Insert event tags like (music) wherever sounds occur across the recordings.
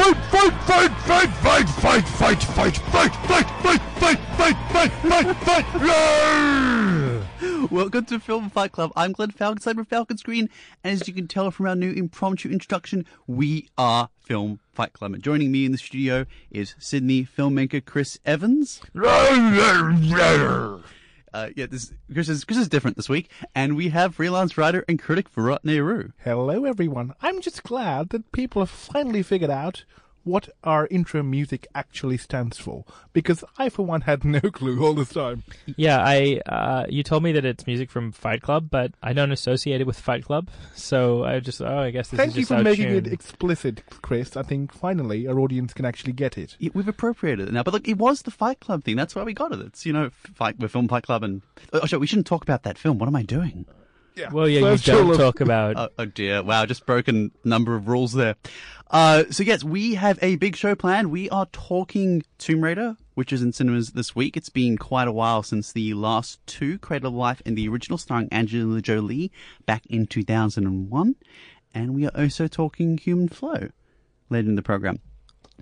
fight, fight, fight, fight, fight, fight, fight, fight, fight, fight, fight, fight, fight, fight, fight, fight, fight. Welcome to Film Fight Club. I'm Glenn Falcon, side of Falcon Screen, and as you can tell from our new impromptu introduction, we are Film Fight Club. And joining me in the studio is Sydney filmmaker Chris Evans. Uh, yeah, this Chris is Chris is different this week, and we have freelance writer and critic Virat Nehru. Hello, everyone. I'm just glad that people have finally figured out what our intro music actually stands for, because I, for one, had no (laughs) clue all this time. Yeah, I uh, you told me that it's music from Fight Club, but I don't associate it with Fight Club, so I just oh I guess this Thank is you for out making tune. it explicit, Chris. I think finally our audience can actually get it. Yeah, we've appropriated it now, but look, it was the Fight Club thing. That's why we got it. It's you know, fight we're Film Fight Club, and oh, sorry, we shouldn't talk about that film. What am I doing? Yeah. Well, yeah, First you don't rule of- talk about. (laughs) Oh, oh dear! Wow, just broken number of rules there. Uh, so yes, we have a big show planned. We are talking Tomb Raider, which is in cinemas this week. It's been quite a while since the last two, Cradle of Life and the original, starring Angelina Jolie, back in 2001. And we are also talking Human Flow later in the program.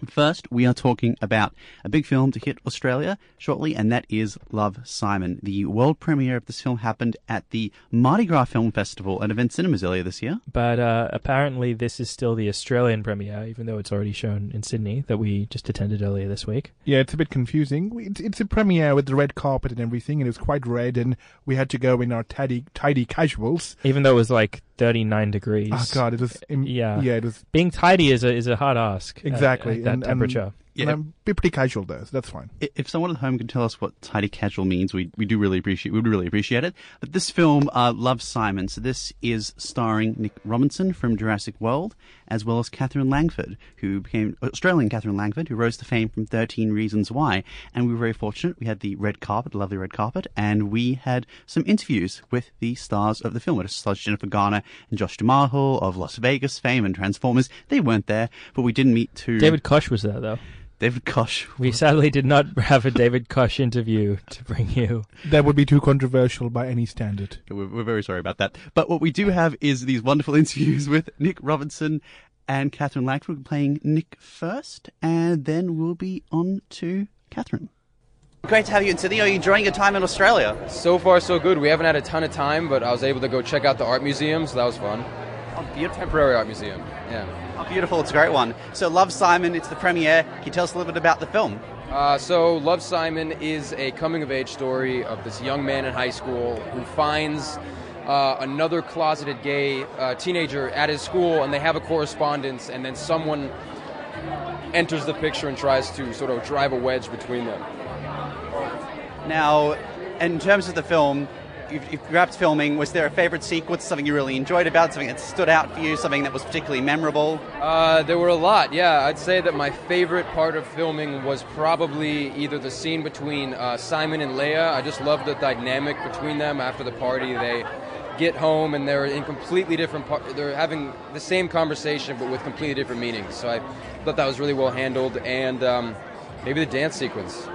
First, we are talking about a big film to hit Australia shortly, and that is Love Simon. The world premiere of this film happened at the Mardi Gras Film Festival at Event Cinemas earlier this year. But uh, apparently, this is still the Australian premiere, even though it's already shown in Sydney that we just attended earlier this week. Yeah, it's a bit confusing. It's, it's a premiere with the red carpet and everything, and it was quite red, and we had to go in our tidy, tidy casuals. Even though it was like 39 degrees. Oh God, it was. im- Yeah. yeah, it was Being tidy is a is a hard ask. Exactly, At, that and- and- temperature. Yeah. And I'm be pretty casual though, so that's fine. If someone at home can tell us what tidy casual means, we we do really appreciate we would really appreciate it. But this film, uh, Love Simon, so this is starring Nick Robinson from Jurassic World, as well as Katherine Langford, who became Australian Katherine Langford, who rose to fame from Thirteen Reasons Why. And we were very fortunate. We had the red carpet, the lovely red carpet, and we had some interviews with the stars of the film. It stars Jennifer Garner and Josh Duhamel of Las Vegas fame and Transformers. They weren't there, but we didn't meet two. David Koch was there, though. David Koch. We sadly did not have a David Koch interview to bring you. That would be too controversial by any standard. We're, we're very sorry about that. But what we do have is these wonderful (laughs) interviews with Nick Robinson and Katherine Langford playing Nick first, and then we'll be on to Katherine. Great to have you in Sydney. Are you enjoying your time in Australia? So far, so good. We haven't had a ton of time, but I was able to go check out the art museum, so that was fun. Oh, beautiful. Temporary art museum, yeah. Oh, beautiful. It's a great one. So, Love Simon, it's the premiere. Can you tell us a little bit about the film? Uh, so, Love Simon is a coming of age story of this young man in high school who finds uh, another closeted gay uh, teenager at his school, and they have a correspondence, and then someone enters the picture and tries to sort of drive a wedge between them. Now, in terms of the film, you've, wrapped filming. Was there a favorite sequence, something you really enjoyed about, something that stood out for you, something that was particularly memorable? Uh, there were a lot, yeah. I'd say that my favorite part of filming was probably either the scene between uh, Simon and Leah. I just loved the dynamic between them after the party. They get home and they're in completely different. Par- they're having the same conversation but with completely different meanings. So I thought that was really well handled, and um, maybe the dance sequence.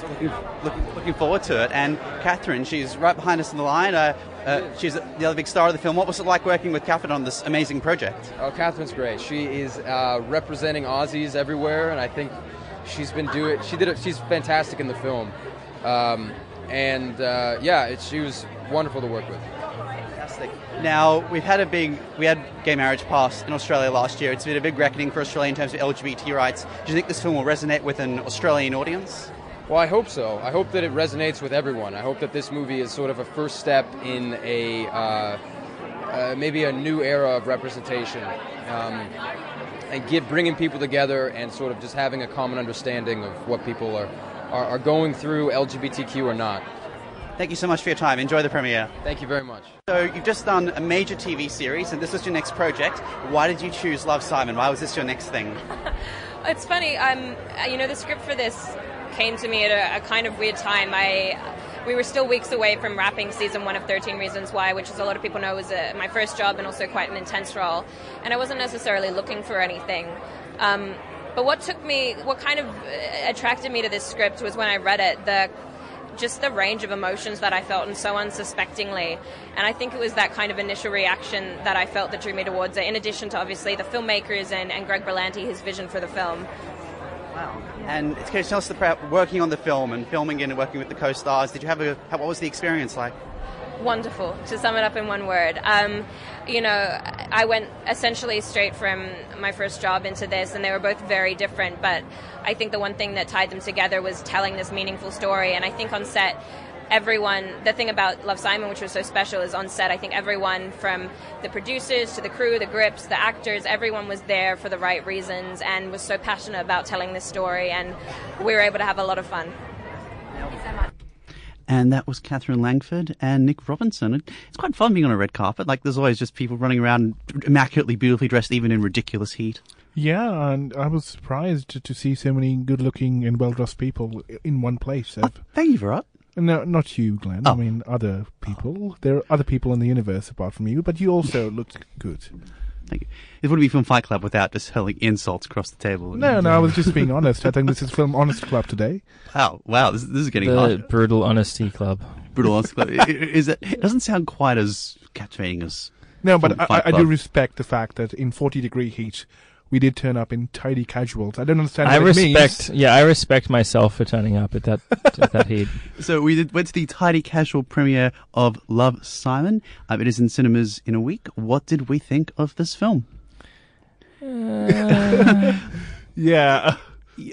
So looking, looking, looking forward to it. And Katherine, she's right behind us in the line. Uh, uh, she's the other big star of the film. What was it like working with Katherine on this amazing project? Oh, Katherine's great. She is uh, representing Aussies everywhere, and I think she's been doing. She did it. She's fantastic in the film, um, and uh, yeah, it, she was wonderful to work with. Now we've had a big, we had gay marriage passed in Australia last year. It's been a big reckoning for Australia in terms of LGBT rights. Do you think this film will resonate with an Australian audience? Well, I hope so. I hope that it resonates with everyone. I hope that this movie is sort of a first step in a uh, uh, maybe a new era of representation, um, and get bringing people together and sort of just having a common understanding of what people are are, are going through, LGBTQ or not. Thank you so much for your time. Enjoy the premiere. Thank you very much. So you've just done a major TV series, and this was your next project. Why did you choose Love Simon? Why was this your next thing? (laughs) It's funny. Um, you know, the script for this came to me at a, a kind of weird time. I we were still weeks away from wrapping season one of 13 Reasons Why, which, as a lot of people know, was a, my first job and also quite an intense role. And I wasn't necessarily looking for anything. Um, but what took me, what kind of uh, attracted me to this script was when I read it, the just the range of emotions that I felt and so unsuspectingly. And I think it was that kind of initial reaction that I felt that drew me towards it, in addition to obviously the filmmakers and, and Greg Berlanti, his vision for the film. Wow. And can you tell us about working on the film and filming it and working with the co-stars? Did you have a, what was the experience like? Wonderful, to sum it up in one word. Um, you know, I went essentially straight from my first job into this, and they were both very different. But I think the one thing that tied them together was telling this meaningful story. And I think on set, everyone, the thing about Love Simon, which was so special, is on set, I think everyone from the producers to the crew, the grips, the actors, everyone was there for the right reasons and was so passionate about telling this story. And we were able to have a lot of fun. Thank you so much. And that was Katherine Langford and Nick Robinson. It's quite fun being on a red carpet. Like, there's always just people running around immaculately, beautifully dressed, even in ridiculous heat. Yeah, and I was surprised to see so many good-looking and well-dressed people in one place. Oh, thank you for that. No, not you, Glenn. Oh. I mean, other people. There are other people in the universe apart from you, but you also looked good. Thank you. It wouldn't be Film Fight Club without just hurling insults across the table. No, no, I was just being (laughs) honest. I think this is Film Honest Club today. Wow, wow, this, this is getting The hot. brutal honesty club. Brutal Honest Club. I- (laughs) I- is it, it doesn't sound quite as captivating as. No, but I, I do respect the fact that in 40 degree heat, we did turn up in tidy casuals. I don't understand I what it respect. means. Yeah, I respect myself for turning up at that at that heat. (laughs) So we did, went to the tidy casual premiere of Love Simon. Um, it is in cinemas in a week. What did we think of this film? (laughs) (laughs) Yeah,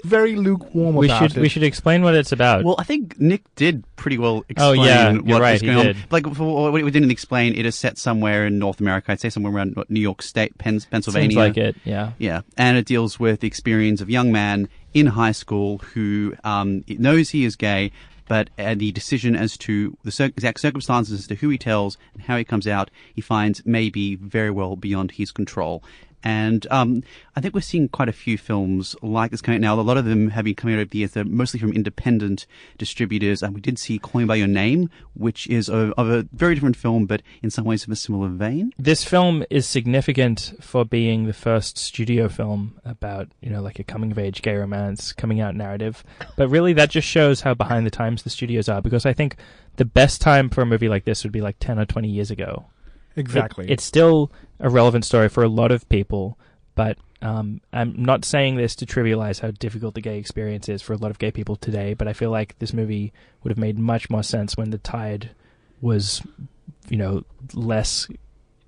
very lukewarm we about should it. we should explain what it's about. Well, I think Nick did pretty well Oh, yeah, what you're right, was going on. Like, for we didn't explain, it is set somewhere in North America. I'd say somewhere around New York State, Penn, Pennsylvania. Seems like it. Yeah. Yeah, and it deals with the experience of a young man in high school who um, knows he is gay, but uh, the decision as to the cir- exact circumstances as to who he tells and how he comes out, he finds may be very well beyond his control. And um, I think we're seeing quite a few films like this coming out now. A lot of them have been coming out over the years. They're mostly from independent distributors. And we did see Call Me by Your Name, which is of, of a very different film, but in some ways of a similar vein. This film is significant for being the first studio film about, you know, like a coming of age gay romance coming out narrative. But really that just shows how behind the times the studios are because I think the best time for a movie like this would be like 10 or 20 years ago. It- exactly. it's still a relevant story for a lot of people, but um, I'm not saying this to trivialize how difficult the gay experience is for a lot of gay people today, but I feel like this movie would have made much more sense when the tide was, you know, less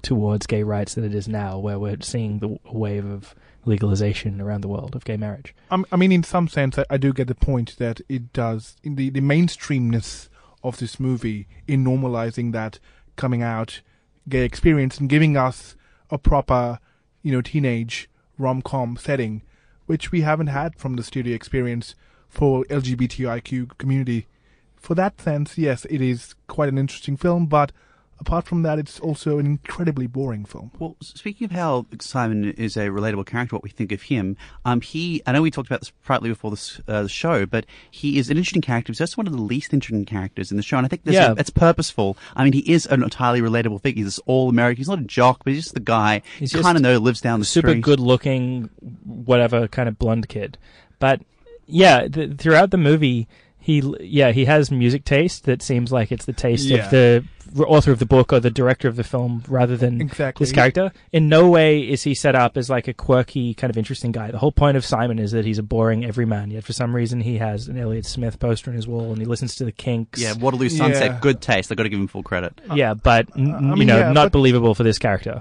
towards gay rights than it is now, where we're seeing the wave of legalization around the world of gay marriage. Um, I mean, in some sense, I, I do get the point that it does in the the mainstreamness of this movie in normalizing that coming out gay experience and giving us a proper, you know, teenage rom com setting, which we haven't had from the studio experience for LGBTIQ community. For that sense, yes, it is quite an interesting film, but apart from that, it's also an incredibly boring film. Well, speaking of how Simon is a relatable character, what we think of him, um, he, I know we talked about this privately before this uh, the show, but he is an interesting character. He's just one of the least interesting characters in the show, and I think this Yeah. it's purposeful. I mean, he is an entirely relatable figure. He's this all American. He's not a jock, but he's just the guy He's you kind of know lives down the street. super street. good looking, whatever kind of blonde kid. But yeah, th- throughout the movie, he yeah he has music taste that seems like it's the taste Yeah. of the author of the book or the director of the film rather than Exactly. this character. In no way is he set up as like a quirky kind of interesting guy. The whole point of Simon is that he's a boring everyman. Yet for some reason he has an Elliott Smith poster on his wall and he listens to the Kinks. Yeah, Waterloo Sunset, Yeah. good taste. I've got to give him full credit. Yeah, but n- uh, I you mean, know, yeah, not but- believable for this character.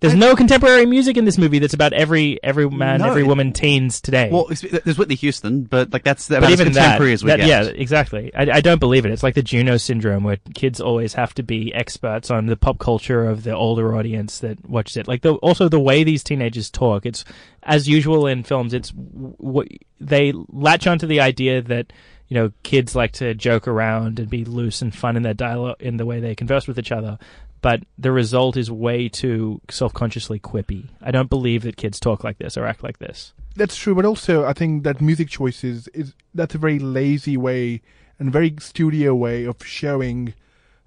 There's no contemporary music in this movie that's about every every man, No, every woman, teens today. Well, there's Whitney Houston, but like that's about but even contemporary that, as we that- get. yeah, exactly. I, I don't believe it. It's like the Juno syndrome, where kids always have to be experts on the pop culture of the older audience that watches it. Like the, also the way these teenagers talk. It's as usual in films. It's what they latch onto the idea that you know kids like to joke around and be loose and fun in their dialogue in the way they converse with each other. But the result is way too self-consciously quippy. I don't believe that kids talk like this or act like this. That's true, but also I think that music choices is that's a very lazy way and very studio way of showing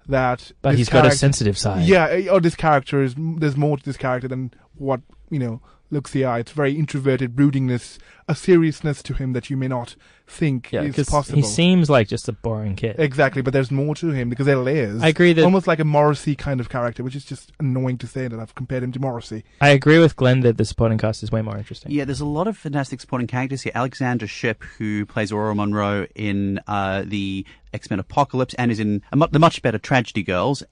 that. But he's got a sensitive side. Yeah, eh, or this character is there's more to this character than what you know looks the eye. It's very introverted broodingness, a seriousness to him that you may not think Yeah, is because possible. he seems like just a boring kid. Exactly, but there's more to him because there are layers. I agree that- almost like a Morrissey kind of character, which is just annoying to say that I've compared him to Morrissey. I agree with Glenn that the supporting cast is way more interesting. Yeah, there's a lot of fantastic supporting characters here. Alexandra Shipp, who plays Ororo Munroe in uh, the X Men Apocalypse and is in a mu- the much better Tragedy Girls,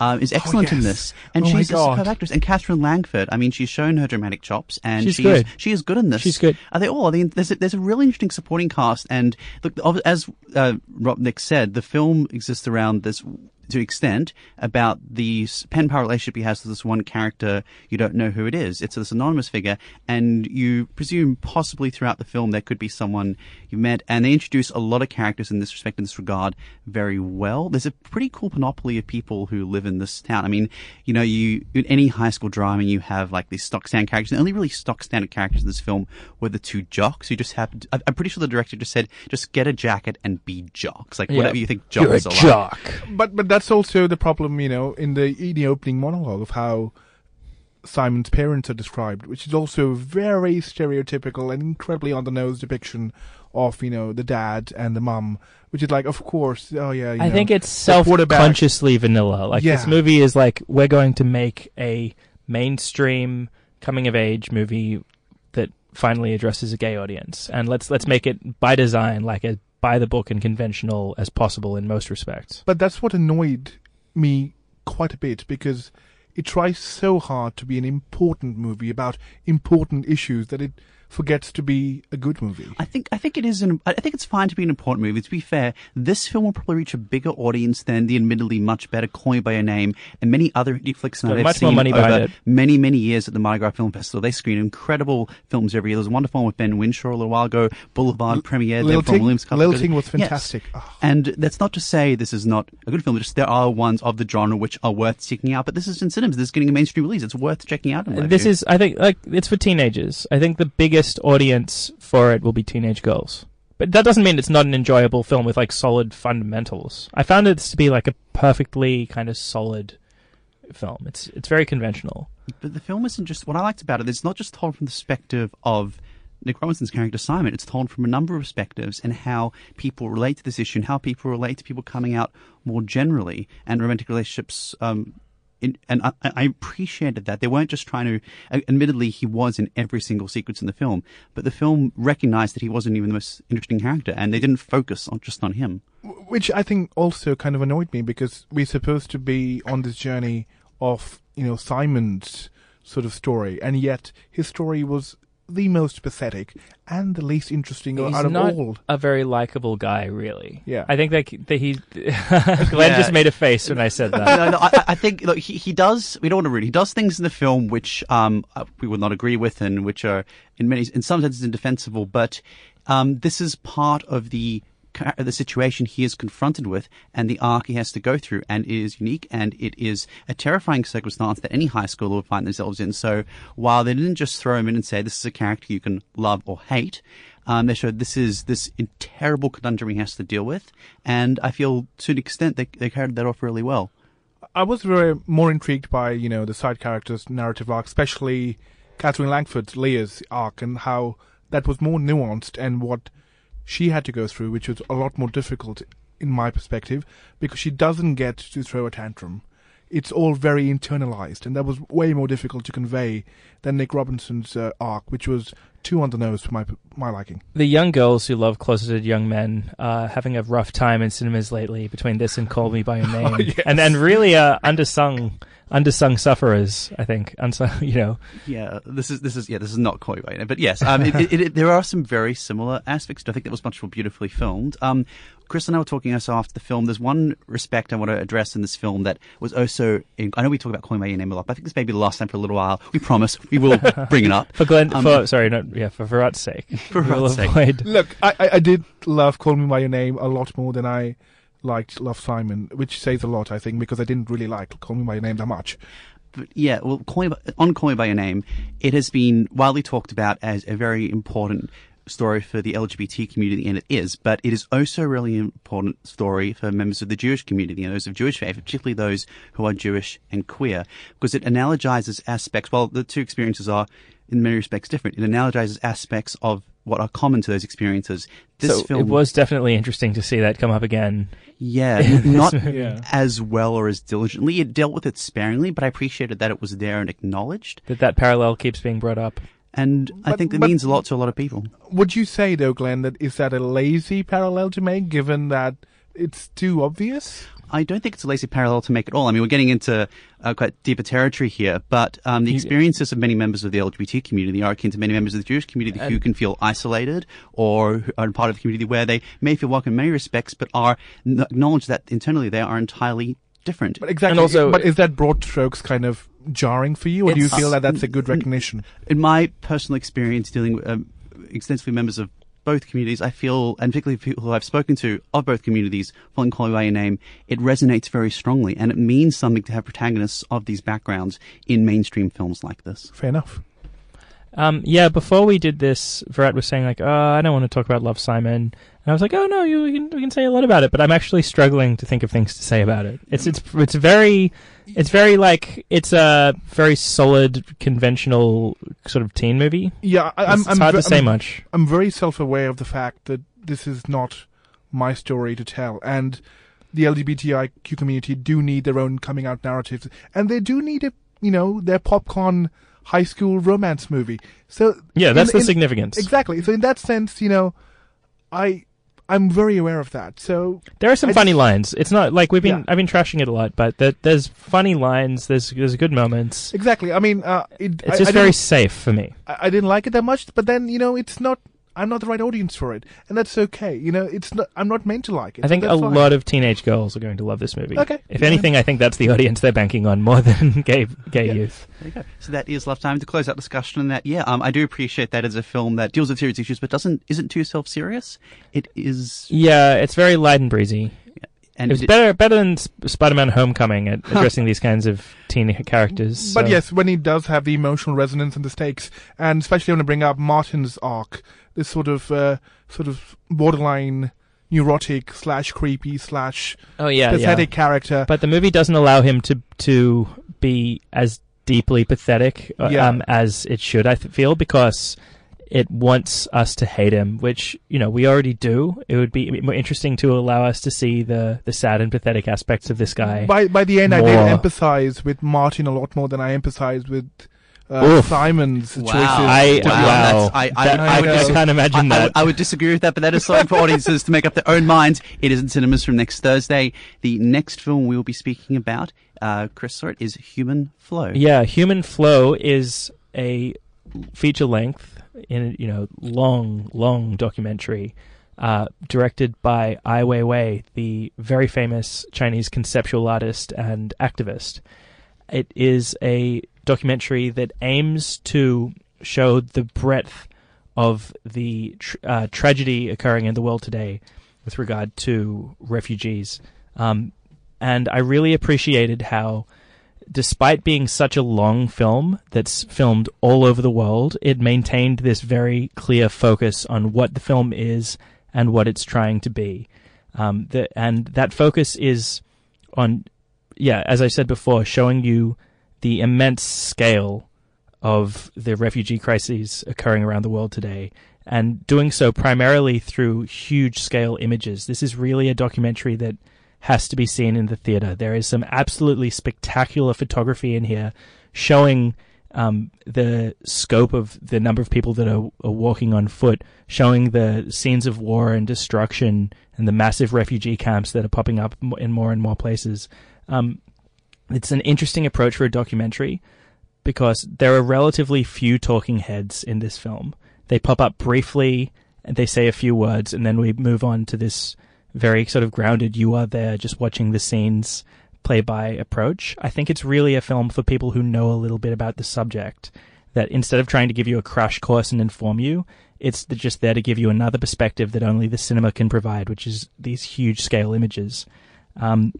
um, is excellent in yes. this. And Oh she's a superb actress. And Katherine Langford, I mean, she's shown her dramatic chops, and She's she good. Is, she is good in this. She's good. Are they all? I mean, there's a, there's a really interesting supporting cast, and look, as uh, Rob Nick said, the film exists around this to an extent about the pen pal relationship he has with this one character. You don't know who it is. It's this anonymous figure, and you presume possibly throughout the film there could be someone you met. And they introduce a lot of characters in this respect, in this regard, very well. There's a pretty cool panoply of people who live in this town. I mean, you know, you in any high school drama, you have like these stock standard characters. The only really stock standard characters in this film were the two jocks who just happened. I- I'm pretty sure the director just said, just get a jacket and be jocks, like Yeah. whatever you think You're a jocks are like. jock. But but that's also the problem, you know, in the in the opening monologue of how Simon's parents are described, which is also a very stereotypical and incredibly on the nose depiction of you know the dad and the mum, which is like, of course, oh yeah. You I know, think it's self-consciously vanilla. Like this movie is like we're going to make a mainstream coming of age movie that finally addresses a gay audience, and let's let's make it by design like as by the book and conventional as possible in most respects. But that's what annoyed me quite a bit because it tries so hard to be an important movie about important issues that it forgets to be a good movie. I think I think it is. An, I think it's fine to be an important movie. To be fair, this film will probably reach a bigger audience than the admittedly much better "Call Me by Your Name" and many other indie flicks that I've much more seen money over many many years at the Mardi Gras Film Festival. They screen incredible films every year. There was a wonderful one with Ben Whishaw a little while ago. Boulevard premiere. Lil From Ting- Williams Lil Yes. Ting was fantastic. Oh. And that's not to say this is not a good film. Just there are ones of the genre which are worth seeking out. But this is in cinemas. This is getting a mainstream release. It's worth checking out. in This view. is, I think, like it's for teenagers. I think the biggest audience for it will be teenage girls. But that doesn't mean it's not an enjoyable film with like solid fundamentals. I found it to be like a perfectly kind of solid film. It's it's very conventional. But the film isn't just what I liked about it. It's not just told from the perspective of Nick Robinson's character Simon. It's told from a number of perspectives and how people relate to this issue and how people relate to people coming out more generally and romantic relationships. Um, and I, I appreciated that they weren't just trying to. Admittedly, he was in every single sequence in the film, but the film recognized that he wasn't even the most interesting character, and they didn't focus on just on him. which I think also kind of annoyed me because we're supposed to be on this journey of you know Simon's sort of story, and yet his story was the most pathetic and the least interesting He's out of not all. a very likable guy, really. Yeah. I think that, that he. (laughs) Glenn Yeah. just made a face when I said that. no, no, I, I think look, he, he does. We don't want to rude. He does things in the film which um uh, we would not agree with, and which are in many, in some senses, indefensible. But um, this is part of the ca- the situation he is confronted with, and the arc he has to go through, and it is unique, and it is a terrifying circumstance that any high schooler would find themselves in. So while they didn't just throw him in and say this is a character you can love or hate. Um, they showed this is this terrible conundrum he has to deal with, and I feel to an extent they, they carried that off really well. I was very more intrigued by you know the side characters' narrative arc, especially Katherine Langford's Leah's arc, and how that was more nuanced and what she had to go through, which was a lot more difficult in my perspective, because she doesn't get to throw a tantrum. It's all very internalized, and that was way more difficult to convey than Nick Robinson's uh, arc, which was too on the nose for my my liking. the young girls who love closeted young men uh, having a rough time in cinemas lately between this and Call Me by Your (laughs) Name, yes. and and really uh, undersung undersung sufferers. I think, (laughs) unsung, you know, Yeah, this is this is yeah, this is not quite right, but yes, um, it, it, it, there are some very similar aspects. I think that was much more beautifully filmed. Um, Chris and I were talking also after the film. There's one respect I want to address in this film that was also. In, I know we talk about Call Me by Your Name a lot, but I think this may be the last time for a little while. We promise we will (laughs) bring it up for Glenn, Um, for sorry, not yeah, for Virat's sake, (laughs) For We Virat's sake. avoid- Look, I, I, I did love Call Me by Your Name a lot more than I liked Love Simon, which says a lot, I think, because I didn't really like Call Me by Your Name that much. But yeah, well, call me by, on Call Me by Your Name, it has been widely talked about as a very important story for the LGBT community, and it is. But it is also a really important story for members of the Jewish community and those of Jewish faith, particularly those who are Jewish and queer, because it analogizes aspects. Well, the two experiences are in many respects different. It analogizes aspects of what are common to those experiences. This so film it was definitely interesting to see that come up again. Yeah, (laughs) not Yeah. as well or as diligently. It dealt with it sparingly, but I appreciated that it was there and acknowledged. That that parallel keeps being brought up. And I think that but- means a lot to a lot of people. Would you say though, Glenn, that is that a lazy parallel to make, given that it's too obvious? I don't think it's a lazy parallel to make at all. I mean, we're getting into uh, quite deeper territory here, but um, the experiences of many members of the LGBT community are akin to many members of the Jewish community who can feel isolated or who are part of the community where they may feel welcome in many respects, but are n- acknowledge that internally they are entirely different. But exactly. And also- but is that broad strokes kind of jarring for you, or do you feel that that's a good recognition? in my personal experience dealing with um, extensively members of both communities, I feel, and particularly people who I've spoken to of both communities, following Call Me By Your Name, it resonates very strongly, and it means something to have protagonists of these backgrounds in mainstream films like this. Fair enough. Um, yeah, before we did this, Virat was saying like, "Oh, I don't want to talk about Love Simon," and I was like, "Oh no, you we can we can say a lot about it," but I'm actually struggling to think of things to say about it. It's it's it's very it's very like it's a very solid, conventional sort of teen movie. Yeah, I, I'm. it's, I'm hard ve- to say I'm- much. I'm very self-aware of the fact that this is not my story to tell, and the LGBTIQ community do need their own coming out narratives, and they do need a, you know, their popcorn high school romance movie. So Yeah, that's in- the in- significance. Exactly. So in that sense, you know, I I'm very aware of that. So There are some I funny just- lines. It's not like we've been Yeah. I've been trashing it a lot, but there, there's funny lines. There's there's good moments. exactly. I mean, uh, it, It's I, just I very safe for me. I, I didn't like it that much, but then you know, it's not. I'm not the right audience for it, and that's okay. You know, it's not. I'm not meant to like it. I think a fine. lot of teenage girls are going to love this movie. Okay. If anything, I think that's the audience they're banking on more (laughs) than gay gay Yeah. youth. There you go. So that is Love Time to close out discussion on that. Yeah, um, I do appreciate that as a film that deals with serious issues, but doesn't isn't too self serious. It is, Yeah, it's very light and breezy. And It was better better than Sp- Spider-Man: Homecoming at addressing these kinds of teen characters. But so- yes, when he does have the emotional resonance and the stakes, and especially when I bring up Martin's arc, this sort of uh, sort of borderline neurotic slash creepy slash oh yeah, pathetic yeah. character. But the movie doesn't allow him to to be as deeply pathetic uh, Yeah. um, as it should. I th- feel because it wants us to hate him, which you know we already do. It would be more interesting to allow us to see the the sad and pathetic aspects of this guy. by by the end, I did more- empathize with Martin a lot more than I empathized with uh, Simon's Wow. choices. I Wow, wow, I- I That- would- I, I would I can't imagine I, I that. would- I would disagree with that, but that is something for (laughs) audiences to make up their own minds. It is in cinemas from next Thursday. The next film we will be speaking about, uh, Chris saw it, is Human Flow. Yeah, Human Flow is a feature length in you know long, long documentary uh, directed by Ai Weiwei, the very famous Chinese conceptual artist and activist. It is a documentary that aims to show the breadth of the tr- uh, tragedy occurring in the world today with regard to refugees. Um, and I really appreciated how despite being such a long film that's filmed all over the world, it maintained this very clear focus on what the film is and what it's trying to be. Um, the, and that focus is on, yeah, as I said before, showing you the immense scale of the refugee crises occurring around the world today. And doing so primarily through huge scale images. This is really a documentary that has to be seen in the theater. There is some absolutely spectacular photography in here showing um, the scope of the number of people that are, are walking on foot, showing the scenes of war and destruction and the massive refugee camps that are popping up in more and more places. Um, it's an interesting approach for a documentary because there are relatively few talking heads in this film. They pop up briefly and they say a few words, and then we move on to this very sort of grounded, you are there just watching the scenes play by approach. I think it's really a film for people who know a little bit about the subject. That instead of trying to give you a crash course and inform you, it's just there to give you another perspective that only the cinema can provide, which is these huge scale images. Um,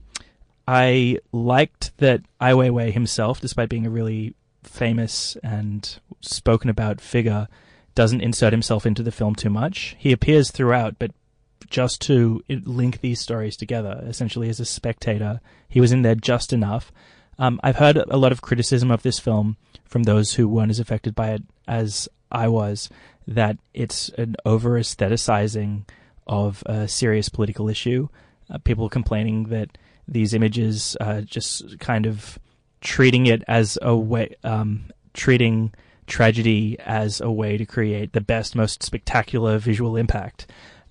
I liked that Ai Weiwei himself, despite being a really famous and spoken about figure, doesn't insert himself into the film too much. He appears throughout, but just to link these stories together, essentially as a spectator. He was in there just enough. Um, I've heard a lot of criticism of this film from those who weren't as affected by it as I was, that it's an over aestheticizing of a serious political issue. Uh, people complaining that these images uh, just kind of treating it as a way, um, treating tragedy as a way to create the best, most spectacular visual impact.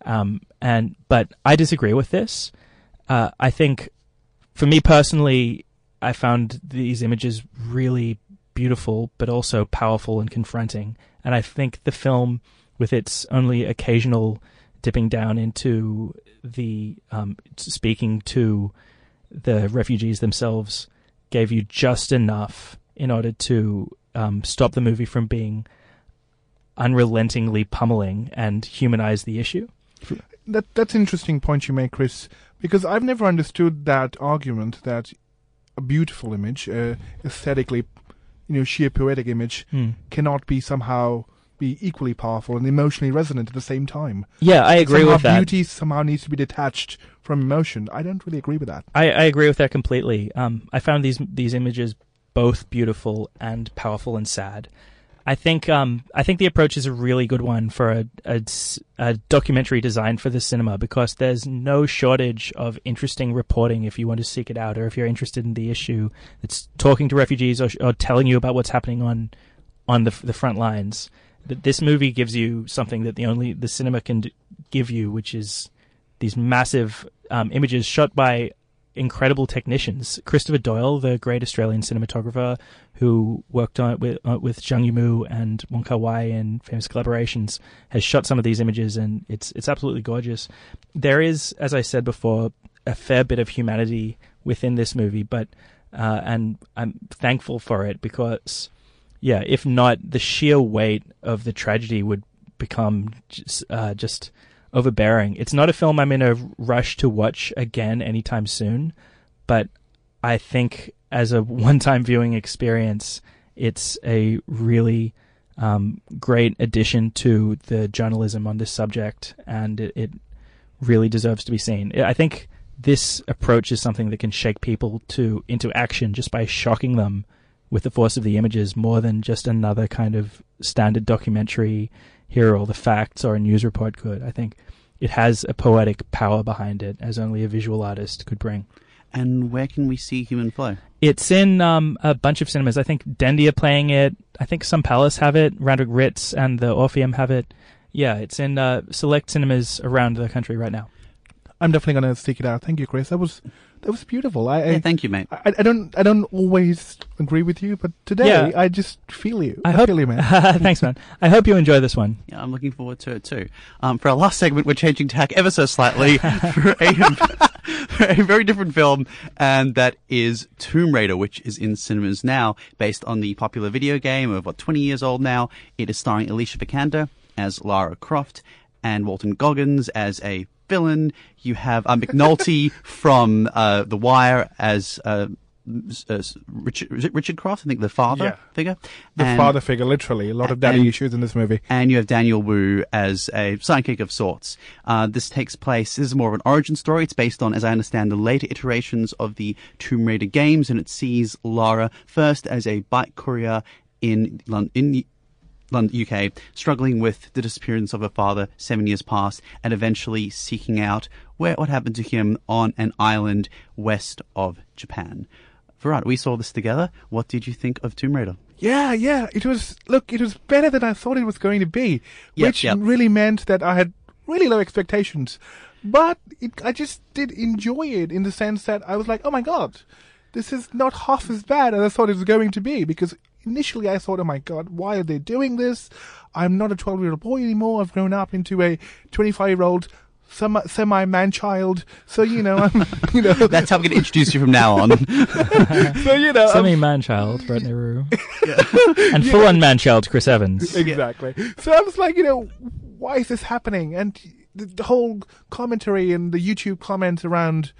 Um, and but I disagree with this. Uh, I think, for me personally, I found these images really beautiful, but also powerful and confronting. And I think the film, with its only occasional dipping down into the um, speaking to the refugees themselves, gave you just enough in order to um, stop the movie from being unrelentingly pummeling and humanize the issue. That that's an interesting point you make, Chris, because I've never understood that argument that a beautiful image, uh, aesthetically, you know, sheer poetic image, Hmm. cannot be somehow be equally powerful and emotionally resonant at the same time. Yeah, I agree somehow with that. Beauty somehow needs to be detached from emotion. I don't really agree with that. I, I agree with that completely. Um, I found these these images both beautiful and powerful and sad. I think um, I think the approach is a really good one for a a documentary designed for the cinema because there's no shortage of interesting reporting if you want to seek it out or if you're interested in the issue. It's talking to refugees or, or telling you about what's happening on on the the front lines. This movie gives you something that the only the cinema can give you, which is these massive um, images shot by incredible technicians. Christopher Doyle, the great Australian cinematographer who worked on with uh, with Zhang Yimou and Wong Kar Wai in famous collaborations, has shot some of these images, and it's it's absolutely gorgeous. There is, as I said before, a fair bit of humanity within this movie, but uh, and I'm thankful for it because, yeah, if not, the sheer weight of the tragedy would become just, uh, just overbearing. It's not a film I'm in a rush to watch again anytime soon, but I think as a (laughs) one-time viewing experience, it's a really um, great addition to the journalism on this subject, and it, it really deserves to be seen. I think this approach is something that can shake people to into action just by shocking them with the force of the images more than just another kind of standard documentary here are all the facts or a news report could. I think it has a poetic power behind it as only a visual artist could bring. And where can we see Human Flow? It's in um, a bunch of cinemas. I think Dendy are playing it. I think some Palace have it. Randwick Ritz and the Orpheum have it. Yeah, it's in uh, select cinemas around the country right now. I'm definitely going to seek it out. Thank you, Chris. That was that was beautiful. I, Yeah, I, thank you, mate. I, I don't I don't always agree with you, but today Yeah. I just feel you. I hope feel you, man. (laughs) Thanks, man. I hope you enjoy this one. Yeah, I'm looking forward to it too. Um, for our last segment, we're changing tack ever so slightly (laughs) for, a, (laughs) for a very different film, and that is Tomb Raider, which is in cinemas now, based on the popular video game of what 20 years old now. It is starring Alicia Vikander as Lara Croft and Walton Goggins as a villain. You have uh, McNulty (laughs) from uh, The Wire as. Uh, uh, Richard, is it Richard Croft? I think the father Yeah. figure. The And- father figure, literally. A lot of daddy and- issues in this movie. and you have Daniel Wu as a sidekick of sorts. Uh, this takes place, this is more of an origin story. It's based on, as I understand, the later iterations of the Tomb Raider games, and it sees Lara first as a bike courier in London. In London, UK, struggling with the disappearance of her father seven years past, and eventually seeking out where what happened to him on an island west of Japan. Virat, we saw this together. What did you think of Tomb Raider? Yeah, yeah. It was look, it was better than I thought it was going to be, Yep, which yep. really meant that I had really low expectations. But it, I just did enjoy it in the sense that I was like, oh my god, this is not half as bad as I thought it was going to be. Because initially I thought, oh my god, why are they doing this? I'm not a 12 year old boy anymore. I've grown up into a 25 year old semi man child. So you know, I'm (laughs) you know, (laughs) That's how I'm going to introduce you from now on. (laughs) so you know, Semi man child, Virat Nehru. and full on man child, Chris Evans. Exactly. So I was like, you know, why is this happening? And the, the whole commentary and the YouTube comments around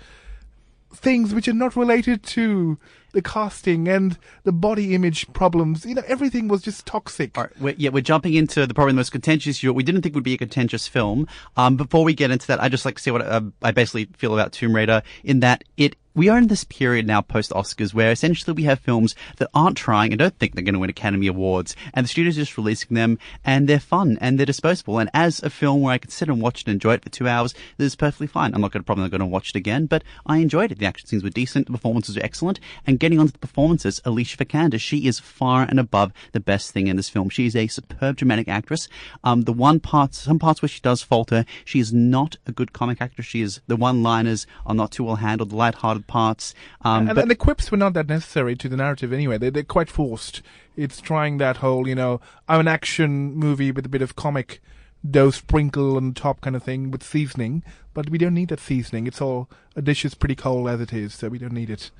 things which are not related to the casting and the body image problems, you know, everything was just toxic. All right, we're, yeah, we're jumping into the probably the most contentious. issue. We didn't think would be a contentious film. Um, before we get into that, I just like to say what uh, I basically feel about Tomb Raider in that it we are in this period now post Oscars where essentially we have films that aren't trying and don't think they're going to win Academy Awards, and the studios are just releasing them, and they're fun and they're disposable. And as a film where I could sit and watch it and enjoy it for two hours, this is perfectly fine. I'm not going to probably not going to watch it again, but I enjoyed it. The action scenes were decent, the performances were excellent, and getting onto the performances, Alicia Vikander, she is far and above the best thing in this film. She is a superb dramatic actress. Um, the one part, some parts where she does falter, she is not a good comic actress. She is the one-liners are not too well handled, the light-hearted parts. Um, and, but and the quips were not that necessary to the narrative anyway. They, they're quite forced. It's trying that whole, you know, I'm an action movie with a bit of comic dough sprinkle on top kind of thing with seasoning, but we don't need that seasoning. It's all, a dish is pretty cold as it is, so we don't need it.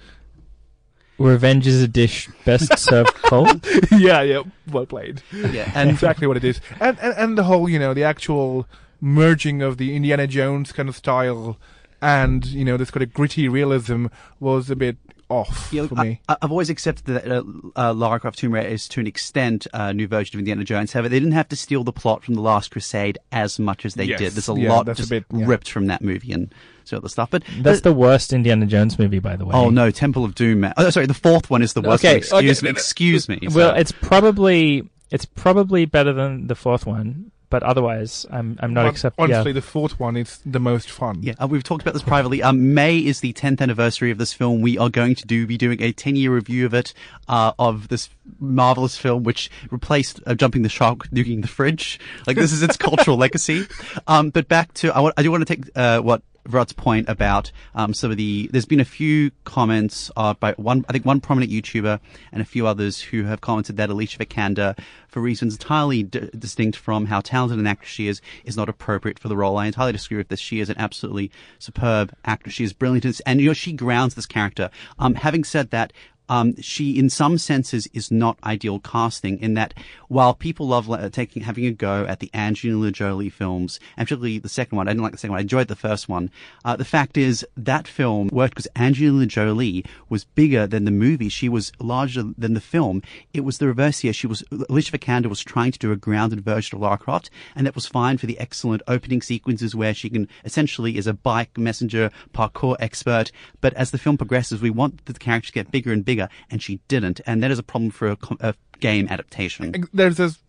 Revenge is a dish best served (laughs) cold. yeah, yeah, well played. yeah, and (laughs) exactly what it is. And, and and the whole, you know, the actual merging of the Indiana Jones kind of style and, you know, this kind of gritty realism was a bit off Yeah, for I, me. I- I've always accepted that uh, uh, Lara Croft Tomb Raider is to an extent a new version of Indiana Jones. However, they didn't have to steal the plot from The Last Crusade as much as they Yes. did. There's a Yeah, lot that's a just bit- yeah. ripped from that movie and so other stuff. But That's but- the worst Indiana Jones movie, by the way. oh no, Temple of Doom. Oh, sorry, the fourth one is the worst. Okay, one. Excuse okay. me. Excuse me. Well, So- it's probably it's probably better than the fourth one, but otherwise, I'm I'm not accepting. Honestly, yeah. the fourth one is the most fun. Yeah, uh, we've talked about this privately. Um, May is the 10th anniversary of this film. We are going to do be doing a 10 year review of it, uh, of this marvelous film, which replaced uh, jumping the shark, nuking the fridge. Like this is its cultural (laughs) legacy. Um, but back to I, want, I do want to take uh, what Virat's point about um, some of the. There's been a few comments uh, by one, I think one prominent YouTuber and a few others who have commented that Alicia Vikander, for reasons entirely d- distinct from how talented an actress she is, is not appropriate for the role. I entirely disagree with this. She is an absolutely superb actress. She is brilliant, and you know she grounds this character. Um, having said that. Um, she, in some senses, is not ideal casting. In that, while people love uh, taking having a go at the Angelina Jolie films, and particularly the second one, I didn't like the second one. I enjoyed the first one. Uh, the fact is that film worked because Angelina Jolie was bigger than the movie. She was larger than the film. It was the reverse here. She was Alicia Vikander was trying to do a grounded version of Lara Croft, and that was fine for the excellent opening sequences where she can essentially is a bike messenger parkour expert. But as the film progresses, we want the character to get bigger and bigger, and she didn't, and that is a problem for a, a game adaptation. There's this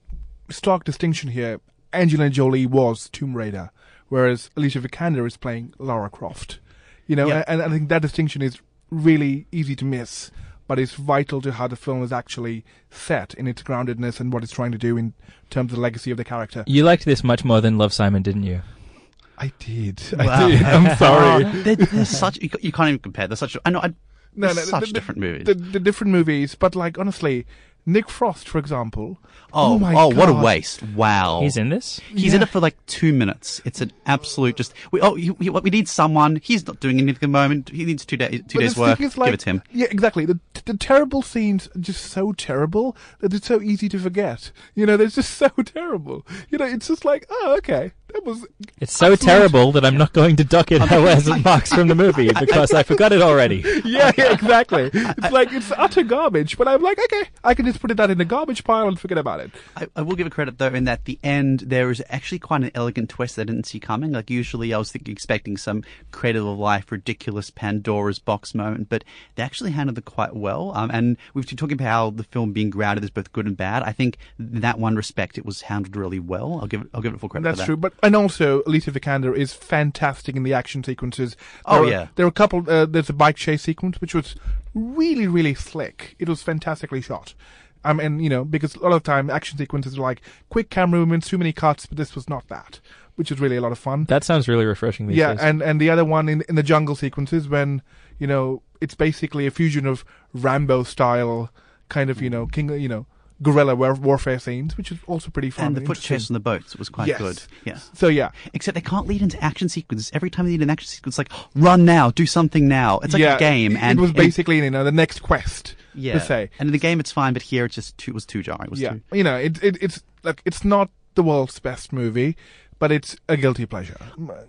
stark distinction here. Angelina Jolie was Tomb Raider, whereas Alicia Vikander is playing Lara Croft. You know, Yeah. and, and I think that distinction is really easy to miss, but it's vital to how the film is actually set in its groundedness and what it's trying to do in terms of the legacy of the character. you liked this much more than Love Simon, didn't you? I did. Wow. I did. (laughs) I'm (laughs) sorry. Oh, they're, they're such you, you can't even compare. They're such. I know. I, No, no, such the- different movies. The, the different movies, but like honestly, Nick Frost, for example. oh, oh my God. oh, what a waste! Wow. He's in this. He's in it for like two minutes. It's an absolute just. We, oh, you, you, we need someone. He's not doing anything at the moment. He needs two days. Two But days work. like, Give it to him. Yeah, exactly. The, the terrible scenes are just so terrible that it's so easy to forget. You know, they're just (laughs) so terrible. You know, it's just like, oh, okay, that was. It's so absolute- terrible that I'm not going to dock it (laughs) (laughs) as marks from the movie (laughs) because I forgot it already. Yeah, yeah, exactly. It's like it's utter garbage, but I'm like, okay, I can just put it that in the garbage pile and forget about it. I, I will give it credit though in that the end there is actually quite an elegant twist that I didn't see coming. Like usually I was thinking, expecting some cradle of life, ridiculous Pandora's box moment, but they actually handled it quite well. Um, and we've been talking about how the film being grounded is both good and bad. I think in that one respect it was handled really well. I'll give it. I'll give it full credit. That's for that. true, but and also Alicia Vikander is fantastic in the action sequences. Oh, There are- yeah. there are a couple. Uh, there's a bike chase sequence which was really, really slick. It was fantastically shot. Um, mean, you know because a lot of time action sequences are like quick camera movements, too many cuts, but this was not that, which is really a lot of fun. That sounds really refreshing these yeah, days. and and the other one in in the jungle sequences when you know it's basically a fusion of Rambo style kind of you know king you know guerrilla war- warfare scenes, which is also pretty fun. And the foot chase on the boats was quite Yes. good. Yeah. So yeah, Except they can't lead into action sequences. Every time they need an action sequence, like run now, do something now. It's like yeah, a game, and it was basically you know the next quest yeah. per se. And in the game, it's fine, but here it's just too, it was too jarring. It was Yeah, too, you know it, it it's like it's not the world's best movie, but it's a guilty pleasure.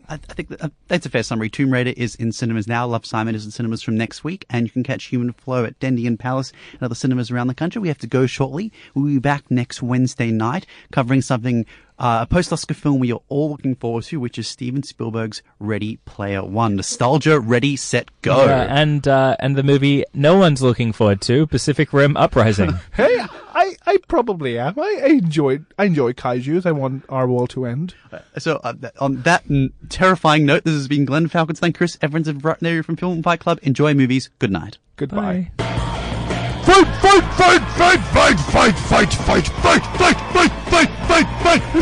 I, I think that, uh, that's a fair summary. Tomb Raider is in cinemas now. Love Simon is in cinemas from next week, and you can catch Human Flow at Dendy and Palace and other cinemas around the country. We have to go shortly. We'll be back next Wednesday night covering something uh, a post-Oscar film we are all looking forward to, which is Steven Spielberg's Ready Player One. Nostalgia, ready, set, go. Yeah, and uh, and the movie no one's looking forward to, Pacific Rim Uprising. Hey, I, I probably am. I, I enjoy I enjoy kaiju's. I want our world to end. So, uh, th- on that mm, terrifying note, this has been Glenn Falkenstein, Chris Evans of Rutner from Film Fight Club. Enjoy movies. Good night. Goodbye. Bye. Fight, fight, fight, fight, fight, fight, fight, fight, fight, fight, fight, fight, fight, fight.